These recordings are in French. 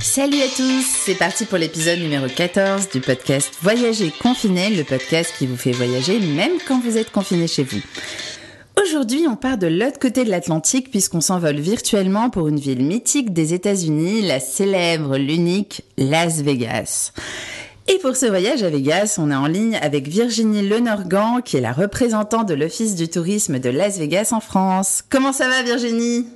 Salut à tous, c'est parti pour l'épisode numéro 14 du podcast Voyager confiné, le podcast qui vous fait voyager même quand vous êtes confiné chez vous. Aujourd'hui, on part de l'autre côté de l'Atlantique puisqu'on s'envole virtuellement pour une ville mythique des États-Unis, la célèbre, l'unique Las Vegas. Et pour ce voyage à Vegas, on est en ligne avec Virginie Lenorgand, qui est la représentante de l'Office du tourisme de Las Vegas en France. Comment ça va Virginie?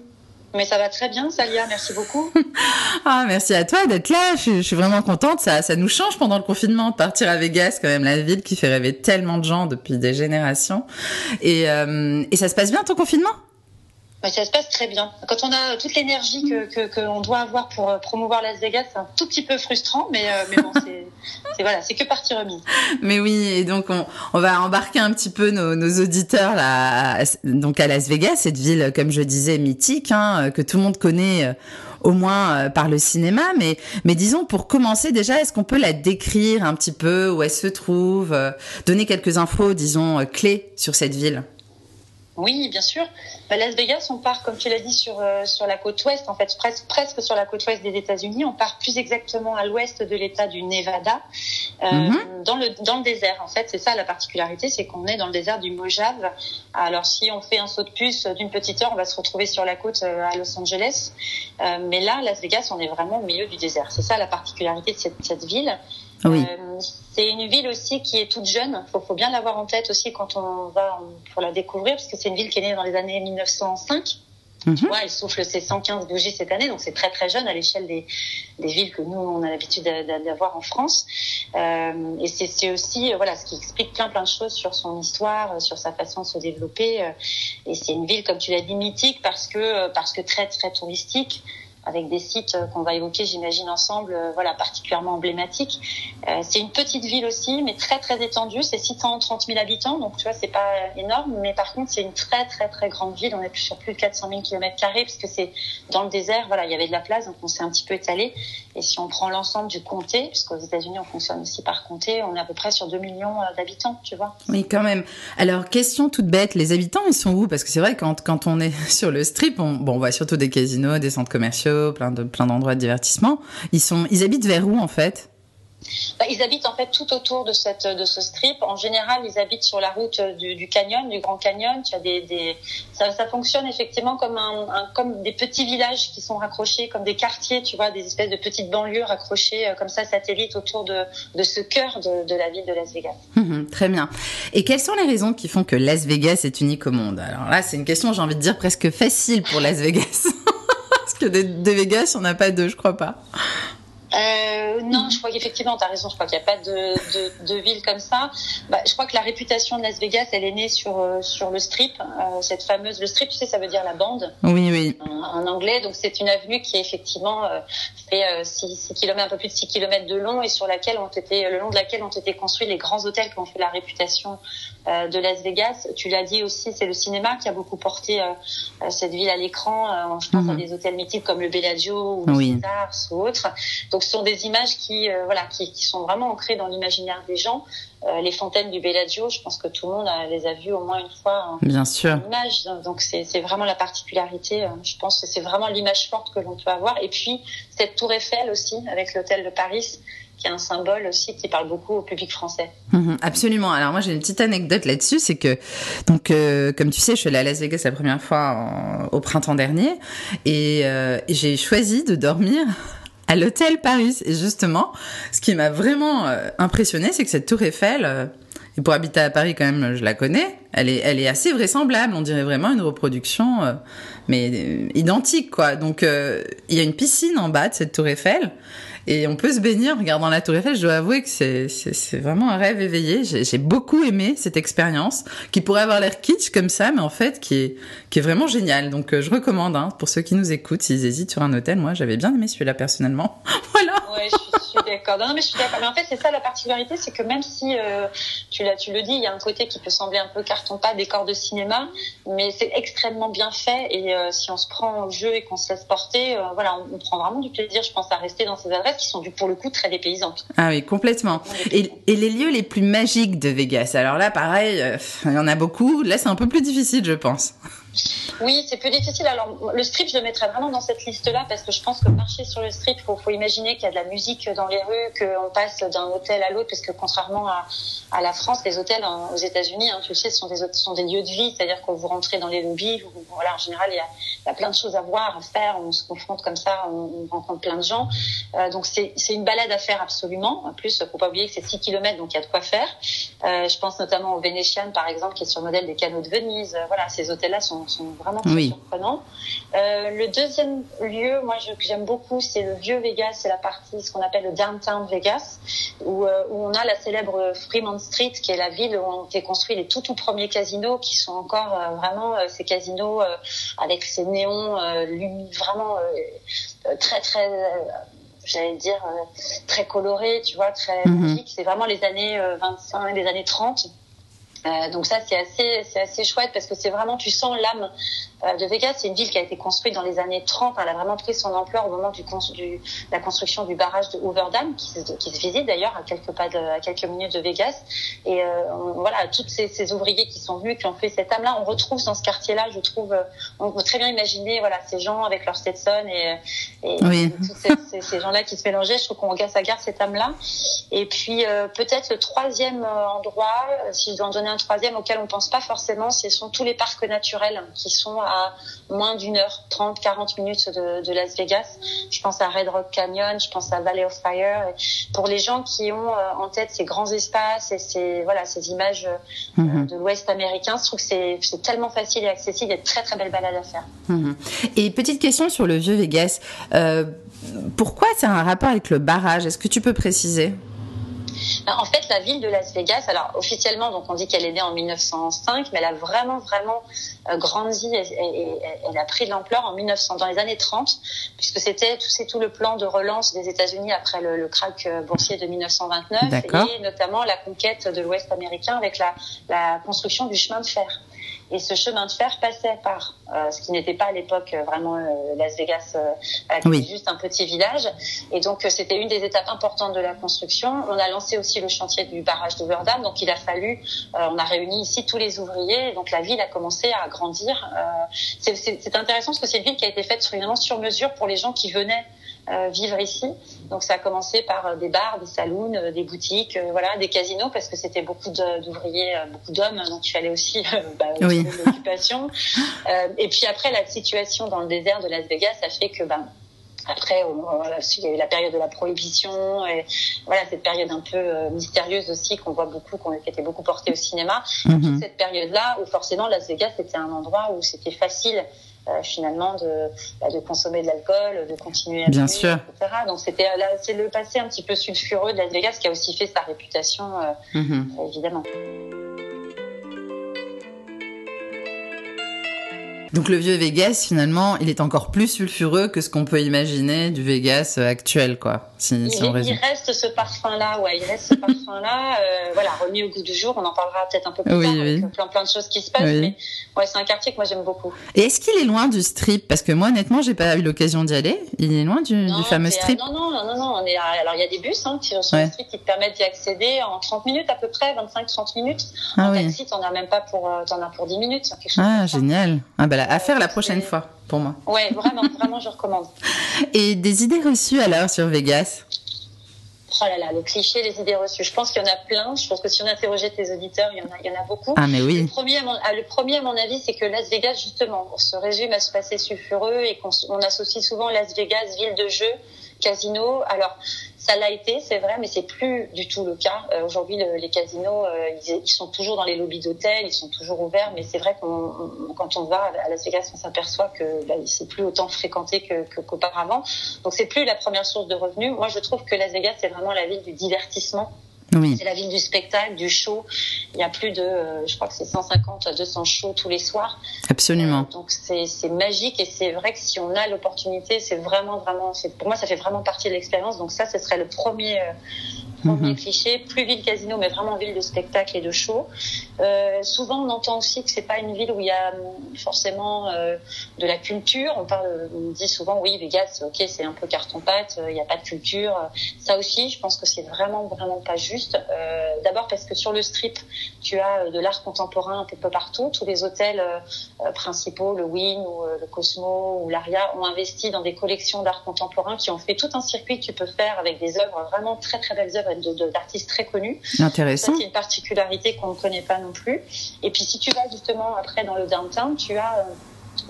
Mais ça va très bien, Salia, merci beaucoup. ah, merci à toi d'être là. Je, suis vraiment contente. Ça, ça nous change pendant le confinement de partir à Vegas, quand même, la ville qui fait rêver tellement de gens depuis des générations. Et, euh, et ça se passe bien ton confinement? Ça se passe très bien. Quand on a toute l'énergie que qu'on doit avoir pour euh, promouvoir Las Vegas, c'est un tout petit peu frustrant, mais, euh, mais bon, c'est voilà, c'est que partie remise. Mais oui, et donc on, on va embarquer un petit peu nos, nos auditeurs là, donc à Las Vegas, cette ville, comme je disais, mythique, hein, que tout le monde connaît euh, au moins par le cinéma. Mais, mais disons, pour commencer déjà, est-ce qu'on peut la décrire un petit peu, où elle se trouve, donner quelques infos, disons, clés sur cette ville oui, bien sûr. Bah, Las Vegas, on part, comme tu l'as dit, sur, euh, sur la côte ouest, en fait, presque, presque sur la côte ouest des États-Unis. On part plus exactement à l'ouest de l'État du Nevada, euh, mhm. dans, le, dans le désert. En fait, c'est ça la particularité, c'est qu'on est dans le désert du Mojave. Alors, si on fait un saut de puce d'une petite heure, on va se retrouver sur la côte euh, à Los Angeles. Euh, mais là, Las Vegas, on est vraiment au milieu du désert. C'est ça la particularité de cette, cette ville. Oui. Euh, c'est une ville aussi qui est toute jeune. Faut, faut bien l'avoir en tête aussi quand on va pour la découvrir, parce que c'est une ville qui est née dans les années 1905. Mhm. Tu vois, elle souffle ses 115 bougies cette année, donc c'est très très jeune à l'échelle des, des villes que nous on a l'habitude d'avoir en France. Euh, et c'est aussi voilà ce qui explique plein plein de choses sur son histoire, sur sa façon de se développer. Et c'est une ville comme tu l'as dit mythique parce que parce que très très touristique avec des sites euh, qu'on va évoquer, j'imagine, ensemble, euh, voilà, particulièrement emblématiques. Euh, c'est une petite ville aussi, mais très, très étendue. C'est 630 000 habitants, donc tu vois, c'est pas énorme, mais par contre, c'est une très, très, très grande ville. On est sur plus de 400 000 km carrés, puisque c'est dans le désert, voilà, il y avait de la place, donc on s'est un petit peu étalé. Et si on prend l'ensemble du comté, puisqu'aux États-Unis, on fonctionne aussi par comté, on est à peu près sur 2 millions d'habitants, tu vois. Oui, quand même. Alors, question toute bête, les habitants, ils sont où? Parce que c'est vrai, quand, quand on est sur le strip, on, bon, on voit surtout des casinos, des centres commerciaux, plein de plein d'endroits de divertissement. Ils sont, ils habitent vers où en fait? Bah, ils habitent en fait tout autour de cette de ce strip. En général, ils habitent sur la route du, du canyon, du Grand Canyon. Tu as des, des ça, ça, fonctionne effectivement comme un, un, comme des petits villages qui sont raccrochés, comme des quartiers, tu vois, des espèces de petites banlieues raccrochées euh, comme ça satellites autour de de ce cœur de, de la ville de Las Vegas. Hum, très bien. Et quelles sont les raisons qui font que Las Vegas est unique au monde? Alors là, c'est une question, j'ai envie de dire presque facile pour Las Vegas. Que des, des Vegas, on n'a pas deux, je crois pas. Euh, non, je crois qu'effectivement, tu as raison. Je crois qu'il n'y a pas de, de, de, ville comme ça. Bah, je crois que la réputation de Las Vegas, elle est née sur, euh, sur le strip, euh, cette fameuse. Le strip, tu sais, ça veut dire la bande. Oui, oui. En, anglais. Donc, c'est une avenue qui, effectivement, euh, fait 6, 6 km, un peu plus de 6 km de long et sur laquelle ont été, le long de laquelle ont été construits les grands hôtels qui ont fait la réputation de Las Vegas. Tu l'as dit aussi, c'est le cinéma qui a beaucoup porté cette ville à l'écran. je pense à mhm. des hôtels mythiques comme le Bellagio ou le oui. ou autres. Donc, ce sont des images qui, euh, voilà, qui, qui, sont vraiment ancrées dans l'imaginaire des gens. Euh, les fontaines du Bellagio, je pense que tout le monde a, les a vues au moins une fois en, Bien sûr. image. Donc c'est vraiment la particularité. Euh, je pense que c'est vraiment l'image forte que l'on peut avoir. Et puis cette tour Eiffel aussi, avec l'hôtel de Paris, qui est un symbole aussi qui parle beaucoup au public français. Mmh, absolument. Alors moi j'ai une petite anecdote là-dessus, c'est que donc euh, comme tu sais, je suis allée à Las Vegas la première fois en, au printemps dernier et, euh, et j'ai choisi de dormir à l'hôtel Paris. Et justement, ce qui m'a vraiment euh, impressionné, c'est que cette tour Eiffel, euh, et pour habiter à Paris quand même, je la connais, elle est, elle est assez vraisemblable. On dirait vraiment une reproduction, euh, mais identique quoi. Donc il y a une piscine en bas de cette tour Eiffel. Et on peut se baigner en regardant la Tour Eiffel. Je dois avouer que c'est, c'est, vraiment un rêve éveillé. J'ai, j'ai beaucoup aimé cette expérience, qui pourrait avoir l'air kitsch comme ça, mais en fait qui est, qui est vraiment géniale. Donc je recommande hein, pour ceux qui nous écoutent, s'ils hésitent sur un hôtel. Moi, j'avais bien aimé celui-là personnellement. voilà. Ouais, je suis, d'accord. Non, mais je suis d'accord. Mais en fait, c'est ça la particularité, c'est que même si euh, tu l'as, tu le dis, il y a un côté qui peut sembler un peu carton-pâte, décor de cinéma, mais c'est extrêmement bien fait. Et euh, si on se prend au jeu et qu'on se laisse porter, euh, voilà, on, on, prend vraiment du plaisir, je pense, à rester dans ces adresses qui sont du, pour le coup très dépaysantes. Ah oui, complètement. Et, et les lieux les plus magiques de Vegas. Alors là, pareil, il y en a beaucoup. Là, c'est un peu plus difficile, je pense. Oui, c'est plus difficile. Alors, le strip, je le mettrais vraiment dans cette liste-là parce que je pense que marcher sur le strip, il faut, faut, imaginer qu'il y a de la musique dans les rues, qu'on passe d'un hôtel à l'autre, parce que contrairement à, la France, les hôtels aux États-Unis, hein, tu le sais, sont des, sont des lieux de vie, c'est-à-dire que vous rentrez dans les lobbies, en général, il y, a, il plein de choses à voir, à faire, on se confronte comme ça, on, on rencontre plein de gens. Euh, donc, c'est une balade à faire absolument. En plus, faut pas oublier que c'est 6 km, donc il y a de quoi faire. Euh, je pense notamment au Venetian, par exemple, qui est sur le modèle des canaux de Venise. Voilà, ces hôtels-là sont vraiment très oui. surprenants. Euh, le deuxième lieu, moi, je, que j'aime beaucoup, c'est le vieux Vegas, c'est la partie, ce qu'on appelle le downtown Vegas, où, euh, où, on a la célèbre Fremont Street, qui est la ville où ont été construits les tout tout premiers casinos, qui sont encore euh, vraiment euh, ces casinos euh, avec ces néons vraiment très très j'allais dire très colorés, tu vois, très magiques. C'est vraiment les années 25, les années 30. Euh, donc ça c'est assez c'est assez chouette parce que c'est vraiment tu sens l'âme de Vegas. C'est une ville qui a été construite dans les années 30. Elle a vraiment pris son ampleur au moment du, du la construction du barrage de Hoover Dam qui se, qui se visite d'ailleurs à quelques pas de, à quelques minutes de Vegas. Et euh, voilà toutes ces, ces, ouvriers qui sont venus qui ont fait cette âme là, on retrouve dans ce quartier là. Je trouve on peut très bien imaginer voilà ces gens avec leur Stetson et, et oui. tous ces, ces, ces gens là qui se mélangeaient. Je trouve qu'on garde ça garde cette âme là. Et puis euh, peut-être le troisième endroit si je dois en donner un troisième auquel on pense pas forcément, ce sont tous les parcs naturels qui sont à moins d'une heure, 30, 40 minutes de, de, Las Vegas. Je pense à Red Rock Canyon, je pense à Valley of Fire. Pour les gens qui ont en tête ces grands espaces et ces, voilà, ces images mm -hmm. de l'Ouest américain, je trouve que c'est tellement facile et accessible. Il y a de très très belles balades à faire. -hmm. Et petite question sur le vieux Vegas. Euh, pourquoi c'est un rapport avec le barrage? Est-ce que tu peux préciser? En fait, la ville de Las Vegas, alors officiellement, donc on dit qu'elle est née en 1905, mais elle a vraiment, vraiment euh, grandi et, et, et, elle a pris de l'ampleur en 1900, dans les années 30, puisque c'était tout, c'est tout le plan de relance des États-Unis après le, le, crack boursier de 1929 et notamment la conquête de l'Ouest américain avec la, la construction du chemin de fer. Et ce chemin de fer passait par euh, ce qui n'était pas à l'époque vraiment euh, Las Vegas, euh, oui. juste un petit village. Et donc c'était une des étapes importantes de la construction. On a lancé aussi le chantier du barrage d'Overdam. Donc il a fallu, on a réuni ici tous les ouvriers. Donc la ville a commencé à grandir. c'est intéressant parce que c'est une ville qui a été faite finalement sur mesure pour les gens qui venaient euh, vivre ici. Donc ça a commencé par euh, des bars, des saloons, euh, des boutiques, euh, voilà, des casinos parce que c'était beaucoup d'ouvriers, beaucoup d'hommes, donc il fallait aussi bah, oui. l'occupation. et puis après la situation dans le désert de Las Vegas a fait que bah, après, il y a eu la période de la prohibition et voilà cette période un peu euh, mystérieuse aussi qu'on voit beaucoup, qu'on qui était beaucoup portée au cinéma. Mhm. Toute cette période-là où forcément Las Vegas c'était un endroit où c'était facile euh, finalement de, bah, de consommer de l'alcool, de continuer à Bien sûr. etc. Donc c'était là, c'est le passé un petit peu sulfureux de Las Vegas qui a aussi fait sa réputation, euh, Mhm. évidemment. Donc le vieux Vegas, finalement, il est encore plus sulfureux que ce qu'on peut imaginer du Vegas euh, actuel, quoi. Si, si il, reste ce parfum-là, ouais, il reste ce parfum-là, euh, voilà, remis au goût du jour. On en parlera peut-être un peu plus Oui, tard, oui. avec plein plein de choses qui se passent. Oui. Mais ouais, c'est un quartier que moi j'aime beaucoup. Et est-ce qu'il est loin du strip? Parce que moi, honnêtement, j'ai pas eu l'occasion d'y aller. Il est loin du, Non, du fameux c'est à- strip. non, non, non, non, non, on est à- alors il y a des bus hein, qui, sur Ouais. le street qui te permettent d'y accéder en 30 minutes à peu près, 25-30 minutes. Ah en taxi, t'en as même pas pour, euh, t'en as pour 10 minutes. quelque chose Ah, génial. Ah bah là, à faire la prochaine fois, pour moi. Ouais, vraiment, vraiment, je recommande. Et des idées reçues alors sur Vegas? Oh là là, le cliché, les idées reçues. Je pense qu'il y en a plein. Je pense que si on interrogeait tes auditeurs, il y en a, il y en a beaucoup. Ah mais Le oui. premier, à mon, ah, le premier, à mon avis, c'est que Las Vegas, justement, se résume à ce passé sulfureux et qu'on on associe souvent Las Vegas, ville de jeu, casino. Alors, ça l'a été, c'est vrai, mais c'est plus du tout le cas. Euh, Aujourd'hui, le- les casinos, euh, ils, sont toujours dans les lobbies d'hôtels, ils sont toujours ouverts, mais c'est vrai qu'on, on- quand on va à Las Vegas, on s'aperçoit que bah, c'est plus autant fréquenté que, que- qu'auparavant. Donc, c'est plus la première source de revenus. Moi, je trouve que Las Vegas, c'est vraiment la ville du divertissement. Oui. C'est la ville du spectacle, du show. Il y a plus de, euh, je crois que c'est 150 à 200 shows tous les soirs. Absolument. Euh, donc c'est magique et c'est vrai que si on a l'opportunité, c'est vraiment vraiment, pour moi ça fait vraiment partie de l'expérience. Donc ça, ce serait le premier, euh, Premier mhm. cliché, plus ville casino, mais vraiment ville de spectacle et de show. Euh, souvent, on entend aussi que c'est pas une ville où il y a hum, forcément euh, de la culture. On parle, on dit souvent, oui, Vegas, ok, c'est un peu carton-pâte, euh, il n'y a pas de culture. Ça aussi, je pense que c'est vraiment, vraiment pas juste. Euh, D'abord parce que sur le strip, tu as de l'art contemporain un peu partout. Tous les hôtels euh, principaux, le Wynn ou le Cosmo ou l'Aria, ont investi dans des collections d'art contemporain qui ont fait tout un circuit que tu peux faire avec des œuvres vraiment très très belles œuvres d'artistes très connus. Intéressant. C'est une particularité qu'on ne connaît pas non plus. Et puis si tu vas justement après dans le downtown, tu as euh,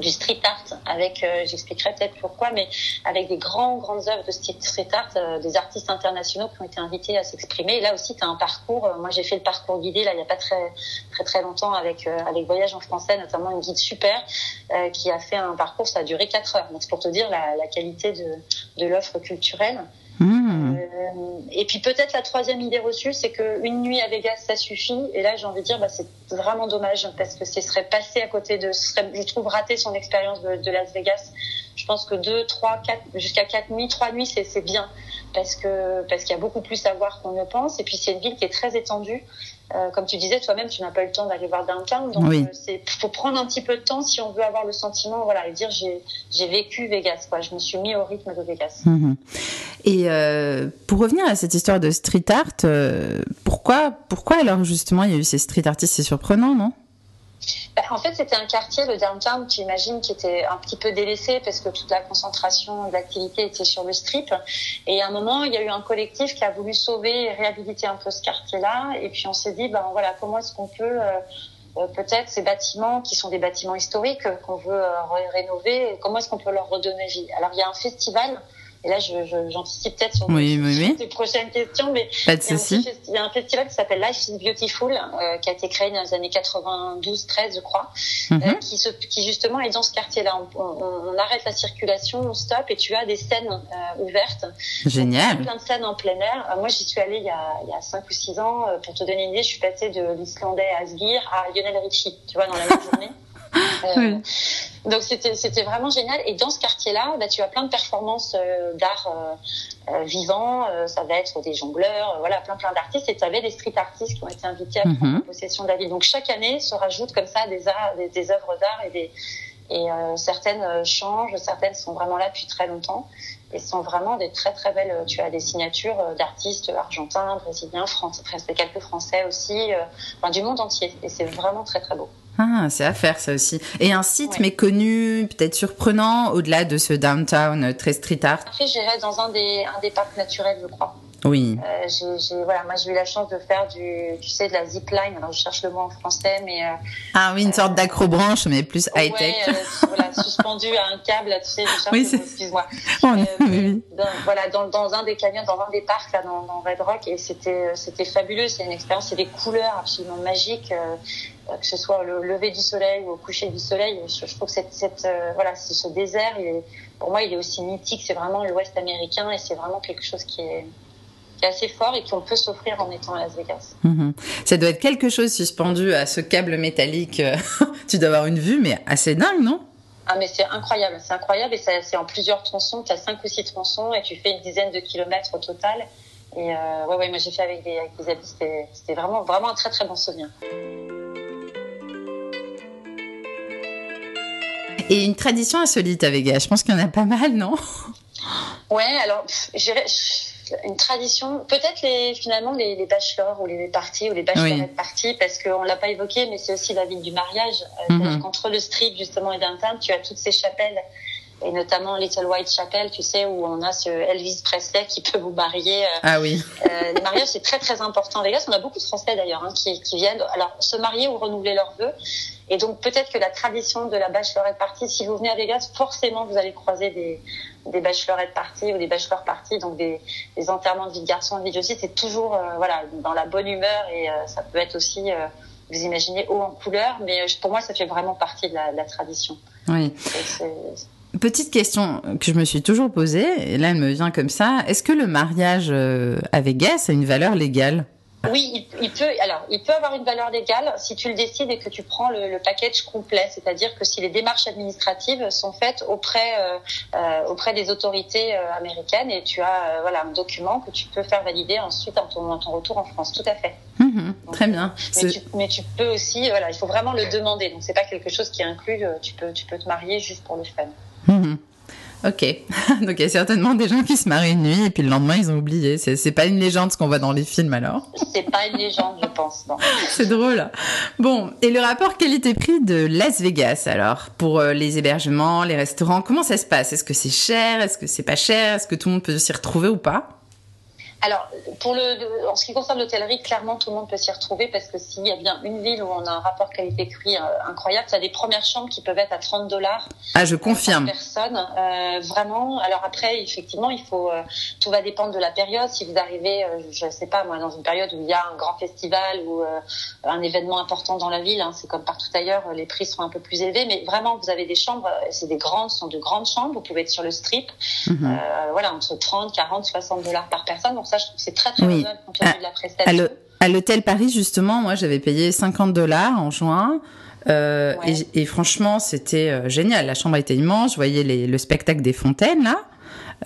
du street art avec, euh, j'expliquerai peut-être pourquoi, mais avec des grands, grandes œuvres de street art, euh, des artistes internationaux qui ont été invités à s'exprimer. Et là aussi, tu as un parcours. moi, j'ai fait le parcours guidé, là, il n'y a pas très, très, très longtemps avec, avec Voyage en français, notamment une guide super, qui a fait un parcours, ça a duré 4 heures. Donc, c'est pour te dire la, la qualité de, de l'offre culturelle. Euh, et puis peut-être la troisième idée reçue, c'est qu'une nuit à Vegas, ça suffit. Et là, j'ai envie de dire, bah, c'est vraiment dommage parce que ce serait passé à côté de, je trouve, raté son expérience de, de, Las Vegas. Je pense que deux, trois, quatre, jusqu'à quatre nuits, trois nuits, c'est bien parce que parce qu'il y a beaucoup plus à voir qu'on ne pense. Et puis c'est une ville qui est très étendue. Euh, comme tu disais toi-même, tu n'as pas eu le temps d'aller voir downtown, donc oui. euh, faut prendre un petit peu de temps si on veut avoir le sentiment, voilà, et dire j'ai j'ai vécu Vegas, quoi. Je me suis mis au rythme de Vegas. Mmh. Et euh, pour revenir à cette histoire de street art, pourquoi pourquoi alors justement il y a eu ces street artistes C'est surprenant, non? En fait, c'était un quartier, le downtown, tu imagines, qui était un petit peu délaissé parce que toute la concentration d'activité était sur le strip. Et à un moment, il y a eu un collectif qui a voulu sauver et réhabiliter un peu ce quartier-là. Et puis on s'est dit, ben voilà, comment est-ce qu'on peut euh, euh peut-être ces bâtiments qui sont des bâtiments historiques euh, qu'on veut rénover, comment est-ce qu'on peut leur redonner vie? Alors il y a un festival et là, j'anticipe je, peut-être sur oui, oui, oui. les prochaines questions, mais Pas de il, y a un festival qui s'appelle Life is Beautiful, euh, qui a été créé dans les années 92-13, je crois, mm -hmm. euh, qui, se, qui justement est dans ce quartier-là. On, on, on, arrête la circulation, on stoppe et tu as des scènes euh, ouvertes. Génial. plein de scènes en plein air. Euh, moi, j'y suis allée il y, a, il y a 5 ou 6 ans. Euh, pour te donner une idée, je suis passée de l'Islandais Asgir à Lionel Richie, tu vois, dans la même journée. oui. Donc c'était c'était vraiment génial. Et dans ce quartier-là, bah, tu as plein de performances euh, d'art euh, euh, vivant. Euh, ça va être des jongleurs, voilà, plein plein d'artistes. Et tu avais des street artistes qui ont été invités à prendre Mhm. possession de la ville. Donc chaque année se rajoutent comme ça des arts, des, des œuvres d'art et des et certaines changent, certaines sont vraiment là depuis très longtemps et sont vraiment des très très belles. Tu as des signatures d'artistes argentins, brésiliens, français, quelques français aussi, enfin, du monde entier. Et c'est vraiment très très beau. Ah, c'est à faire ça aussi. Et un site Ouais. méconnu, peut-être surprenant, au-delà de ce downtown euh, très street art? Après, j'irai dans un des un des parcs naturels, je crois. Oui. Euh, j'ai, j'ai- voilà, moi j'ai eu la chance de faire du, tu sais, de la zip line. Alors je cherche le mot en français, mais euh, Ah oui, une sorte d'acrobranche, mais plus high tech. ouais, euh, voilà, suspendu à un câble, tu sais, je cherche Oui, excuse-moi. On- Euh, oui, dans, voilà, dans, dans un des canyons, dans un des parcs là, dans, dans Red Rock, et c'était c'était fabuleux. C'est une expérience, c'est des couleurs absolument magiques, euh, euh, que ce soit le lever du soleil ou au coucher du soleil. Je, je trouve que cette, cette euh, voilà, ce, ce désert, il est, pour moi, il est aussi mythique. C'est vraiment l'Ouest américain, et c'est vraiment quelque chose qui est, qui est assez fort et qu'on peut s'offrir en étant à Las Vegas. Mhm. Ça doit être quelque chose suspendu à ce câble métallique. euh, tu dois avoir une vue, mais assez dingue, non? Ah mais c'est incroyable, c'est incroyable et c'est en plusieurs tronçons, tu as cinq ou six tronçons et tu fais une dizaine de kilomètres au total. Et euh, ouais, ouais, moi j'ai fait avec des, avec des amis, c'était vraiment, vraiment un très très bon souvenir. Et une tradition insolite à Vegas. Je pense qu'il y en a pas mal, non? Ouais, alors pff, une tradition, peut-être les finalement les, les bachelors ou les parties ou les bachelorettes Oui. parties parce qu'on l'a pas évoqué, mais c'est aussi la ville du mariage. Euh, qu'entre le strip justement et downtown, tu as toutes ces chapelles et notamment Little White Chapel, tu sais, où on a ce Elvis Presley qui peut vous marier. euh, Ah oui. Euh, les mariages, c'est très très important Vegas. On a beaucoup de Français d'ailleurs hein, qui, qui viennent alors se marier ou renouveler leurs vœux. Et donc peut-être que la tradition de la bachelorette party, si vous venez à Vegas, forcément vous allez croiser des, des bachelorettes parties ou des bachelors parties, donc des, des enterrements de vie de garçon, de vie de fille. C'est toujours euh, voilà dans la bonne humeur et euh, ça peut être aussi, euh, vous imaginez, haut en couleur. Mais pour moi, ça fait vraiment partie de la, de la tradition. Oui. Petite question que je me suis toujours posée, et là elle me vient comme ça. Est-ce que le mariage à Vegas a une valeur légale? Oui, il, peut. Alors, il peut avoir une valeur légale si tu le décides et que tu prends le, le package complet, c'est-à-dire que si les démarches administratives sont faites auprès euh, euh auprès des autorités euh, américaines et tu as euh, voilà un document que tu peux faire valider ensuite en ton, ton retour en France. Tout à fait. Mmh, très bien. Mais tu, mais tu, peux aussi, voilà, il faut vraiment le demander. Donc c'est pas quelque chose qui inclut. Tu peux tu peux te marier juste pour le fun. Mmh. Ok, donc il y a certainement des gens qui se marient une nuit et puis le lendemain ils ont oublié. C'est pas une légende ce qu'on voit dans les films alors. C'est pas une légende, je pense. C'est drôle. Bon, et le rapport qualité-prix de Las Vegas alors pour euh, les hébergements, les restaurants, comment ça se passe? Est-ce que c'est cher? Est-ce que c'est pas cher? Est-ce que tout le monde peut s'y retrouver ou pas? Alors, pour le, en ce qui concerne l'hôtellerie, clairement, tout le monde peut s'y retrouver parce que s'il y a bien une ville où on a un rapport qualité-prix euh, incroyable, ça a des premières chambres qui peuvent être à 30 dollars. Ah, je confirme. Personne, euh, vraiment. Alors après, effectivement, il faut, euh, tout va dépendre de la période. Si vous arrivez, euh, je sais pas, moi, dans une période où il y a un grand festival ou euh, un événement important dans la ville, hein, c'est comme partout ailleurs, les prix seront un peu plus élevés. Mais vraiment, vous avez des chambres, c'est des grandes, ce sont de grandes chambres. Vous pouvez être sur le strip, mm voilà, entre 30, 40, 60 dollars par personne. Donc ça, je trouve c'est très très oui. compte tenu de la prestation. À l'hôtel Paris, justement, moi, j'avais payé 50 dollars en juin. Euh, ouais. et, et, franchement, c'était euh, génial. La chambre était immense. Je voyais les, le spectacle des fontaines là,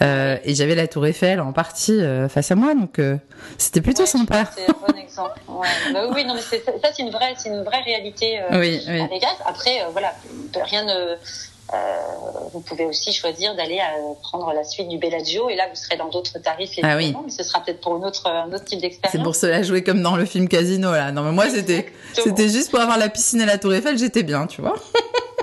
euh, et j'avais la Tour Eiffel en partie face à moi, donc c'était plutôt ouais, sympa. C'est un bon exemple. Ouais. Bah, oui, non, mais ça, c'est une vraie, c'est une vraie réalité oui, oui. à Vegas. Après, voilà, rien ne vous pouvez aussi choisir d'aller euh, prendre la suite du Bellagio et là vous serez dans d'autres tarifs évidemment, ah oui. mais ce sera peut-être pour une autre, un autre type d'expérience. C'est pour cela jouer comme dans le film Casino là. Non mais moi c'était c'était juste pour avoir la piscine et la Tour Eiffel, j'étais bien, tu vois.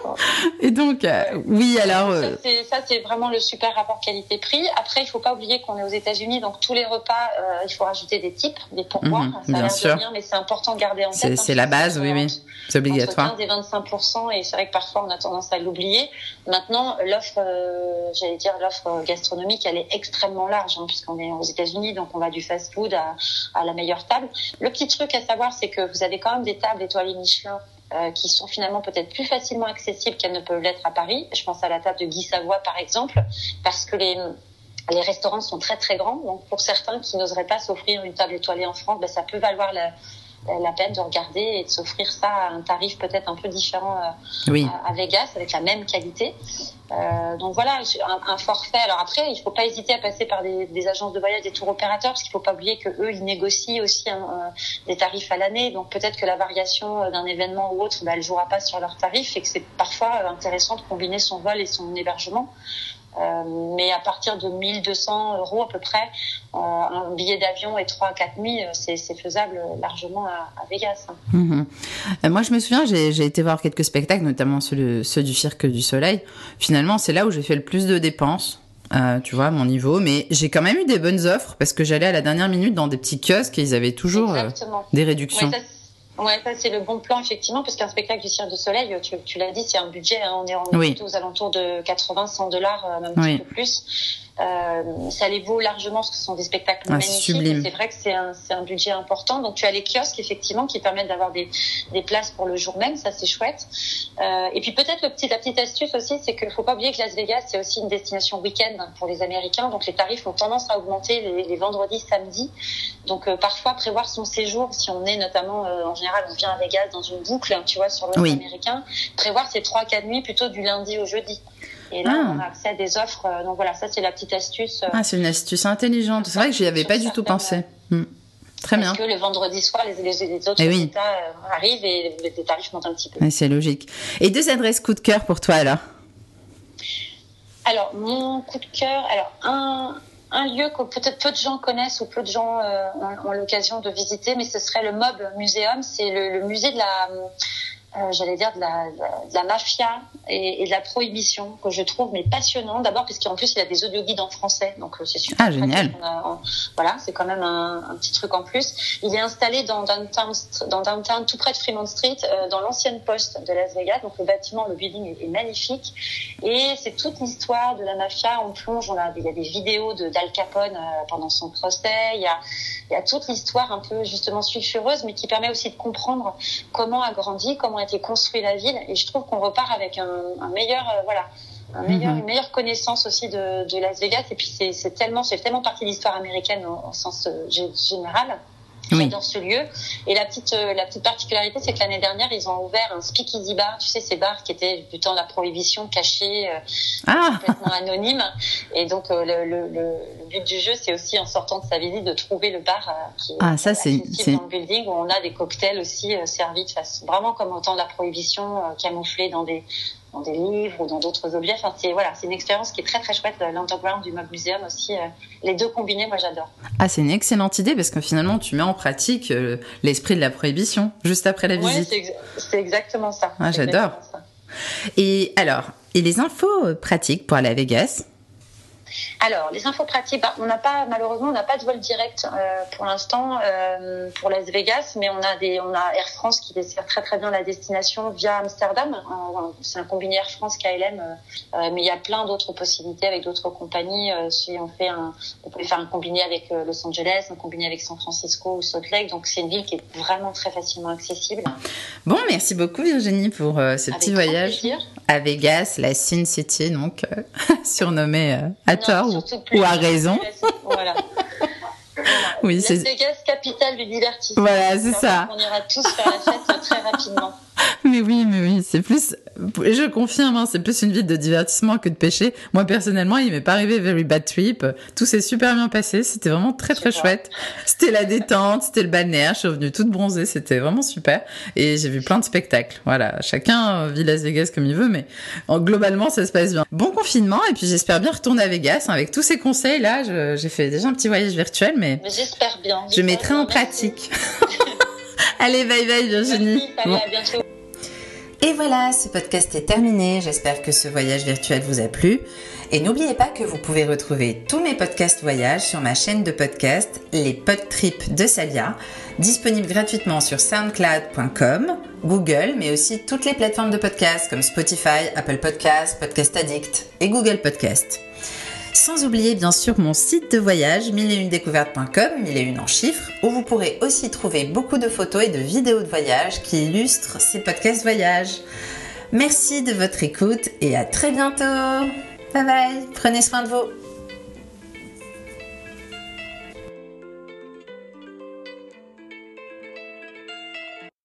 Et donc, euh, oui, alors. Euh... Ça, c'est vraiment le super rapport qualité-prix. Après, il faut pas oublier qu'on est aux États-Unis, donc tous les repas, euh, il faut rajouter des types, des pourboires. Mmh, ça bien sûr. Mais c'est important de garder en tête. C'est la base, oui, oui. C'est obligatoire. Entre 15 et 25 et c'est vrai que parfois on a tendance à l'oublier. Maintenant, l'offre, j'allais dire l'offre gastronomique, elle est extrêmement large, hein, puisqu'on est aux États-Unis, donc on va du fast-food à, à la meilleure table. Le petit truc à savoir, c'est que vous avez quand même des tables étoilées Michelin euh, qui sont finalement peut-être plus facilement accessibles qu'elles ne peuvent l'être à Paris. Je pense à la table de Guy Savoie, par exemple, parce que les, les restaurants sont très très grands. Donc pour certains qui n'oseraient pas s'offrir une table étoilée en France, ben, ça peut valoir la, la peine de regarder et de s'offrir ça à un tarif peut-être un peu différent euh, oui. à, à, Vegas avec la même qualité. Euh, donc voilà, un, un, forfait. Alors après, il faut pas hésiter à passer par des, des agences de voyage, des tours opérateurs, parce qu'il faut pas oublier que eux, ils négocient aussi un, un, des tarifs à l'année. Donc peut-être que la variation d'un événement ou autre, bah, elle jouera pas sur leurs tarifs et que c'est parfois intéressant de combiner son vol et son hébergement. Euh, mais à partir de 1200 euros à peu près, euh, un billet d'avion et 3 à 4 nuits, c'est faisable largement à, à Vegas. Hein. Mmh. Euh, moi, je me souviens, j'ai été voir quelques spectacles, notamment ceux, ceux du Cirque du Soleil. Finalement, c'est là où j'ai fait le plus de dépenses. Euh, tu vois, mon niveau, mais j'ai quand même eu des bonnes offres parce que j'allais à la dernière minute dans des petits kiosques et ils avaient toujours euh, des réductions. Ouais, Ouais, ça c'est le bon plan effectivement, parce qu'un spectacle du Cirque du Soleil, tu, tu l'as dit, c'est un budget, hein, on est en oui. aux alentours de 80-100 dollars, euh, même un oui. petit peu plus. Euh, ça les vaut largement parce que ce sont des spectacles ah, magnifiques. C'est vrai que c'est un, un budget important. Donc tu as les kiosques effectivement qui permettent d'avoir des, des places pour le jour même, ça c'est chouette. Euh, et puis peut-être le petit, la petite astuce aussi, c'est qu'il faut pas oublier que Las Vegas c'est aussi une destination week-end pour les Américains, donc les tarifs ont tendance à augmenter les, les vendredis, samedis. Donc euh, parfois prévoir son séjour, si on est notamment euh, en général on vient à Vegas dans une boucle, hein, tu vois, sur l'ouest oui. américain, prévoir ces trois quatre nuits plutôt du lundi au jeudi. Et là, ah. on a accès à des offres. Euh, donc voilà, ça c'est la petite astuce. Euh, ah, c'est une astuce intelligente. C'est vrai que j'y avais pas du tout pensé. Mmh. Très parce bien. que le vendredi soir, les, les, les autres et oui. États euh, arrivent et les, tarifs montent un petit peu. C'est logique. Et deux adresses coup de cœur pour toi alors Alors, mon coup de cœur, alors un, un lieu que peut-être peu de gens connaissent ou peu de gens euh, ont, ont l'occasion de visiter, mais ce serait le Mob Museum. C'est le, le, musée de la euh, j'allais dire de la, de la mafia et, et, de la prohibition que je trouve mais passionnant. D'abord parce qu'en plus il y a des audio guides en français donc euh, c'est super ah, génial. A, on, voilà c'est quand même un, un, petit truc en plus. Il est installé dans downtown dans downtown tout près de Fremont Street euh, dans l'ancienne poste de Las Vegas. Donc le bâtiment le building est, est magnifique. Et c'est toute l'histoire de la mafia. On plonge on a il y a des vidéos de d'Al Capone euh, pendant son procès. Il y a il y a toute l'histoire un peu justement sulfureuse mais qui permet aussi de comprendre comment a grandi comment été construit la ville et je trouve qu'on repart avec un, un meilleur euh, voilà un meilleur, mm -hmm. une meilleure connaissance aussi de, de Las Vegas et puis c'est tellement c'est tellement partie de l'histoire américaine au, au sens euh, général J'adore ce lieu. Et la petite, euh, la petite particularité, c'est que l'année dernière, ils ont ouvert un speakeasy bar. Tu sais, ces bars qui étaient du temps de la prohibition, cachés, euh, ah. complètement anonymes. Et donc, euh, le, le, le, but du jeu, c'est aussi en sortant de sa visite de trouver le bar qui est ah, ça, c'est, dans le building où on a des cocktails aussi servis de façon vraiment comme au temps de la prohibition, camouflés dans des dans des livres ou dans d'autres objets. Enfin, c'est voilà, c'est une expérience qui est très très chouette. L'underground du Mob Museum aussi, euh, les deux combinés, moi j'adore. Ah, c'est une excellente idée parce que finalement tu mets en pratique euh, l'esprit de la prohibition juste après la visite. Oui, c'est exactement ça. Ah, j'adore. Et alors, et les infos euh, pratiques pour aller à Vegas? Alors, les infos pratiques, bah, on n'a pas, malheureusement, on n'a pas de vol direct euh, pour l'instant euh, pour Las Vegas, mais on a des, on a Air France qui dessert très très bien la destination via Amsterdam. C'est un combiné Air France KLM, euh, mais il y a plein d'autres possibilités avec d'autres compagnies. si on fait un, on peut faire un combiné avec Los Angeles, un combiné avec San Francisco ou Salt Lake. Donc c'est une ville qui est vraiment très facilement accessible. Bon, merci beaucoup Virginie pour ce petit voyage à Vegas, la Sin City, donc surnommée à ou, à raison. Voilà. Oui, c'est Vegas, capitale du divertissement. Voilà, c'est ça. On ira tous faire la fête très rapidement. Mais oui, mais oui, c'est plus, je confirme, hein, c'est plus une vie de divertissement que de péché. Moi, personnellement, il m'est pas arrivé very bad trip. Tout s'est super bien passé. C'était vraiment très, très chouette. C'était la détente, c'était le balnéaire. Je suis revenue toute bronzée. C'était vraiment super. Et j'ai vu plein de spectacles. Voilà. Chacun vit Las Vegas comme il veut, mais globalement, ça se passe bien. Bon confinement. Et puis, j'espère bien retourner à Vegas hein, avec tous ces conseils. Là, j'ai fait déjà un petit voyage virtuel, mais. j'espère bien. Je mettrai en pratique. Allez, bye bye Virginie. Allez, à bientôt. Et voilà, ce podcast est terminé. J'espère que ce voyage virtuel vous a plu. Et n'oubliez pas que vous pouvez retrouver tous mes podcasts voyages sur ma chaîne de podcast, les Podtrips de Salia, disponible gratuitement sur soundcloud.com, Google, mais aussi toutes les plateformes de podcasts comme Spotify, Apple Podcasts, Podcast Addict et Google Podcasts. Sans oublier bien sûr mon site de voyage 1001découvertes.com, 1001 en chiffres, où vous pourrez aussi trouver beaucoup de photos et de vidéos de voyage qui illustrent ces podcasts voyages. Merci de votre écoute et à très bientôt. Bye bye, prenez soin de vous.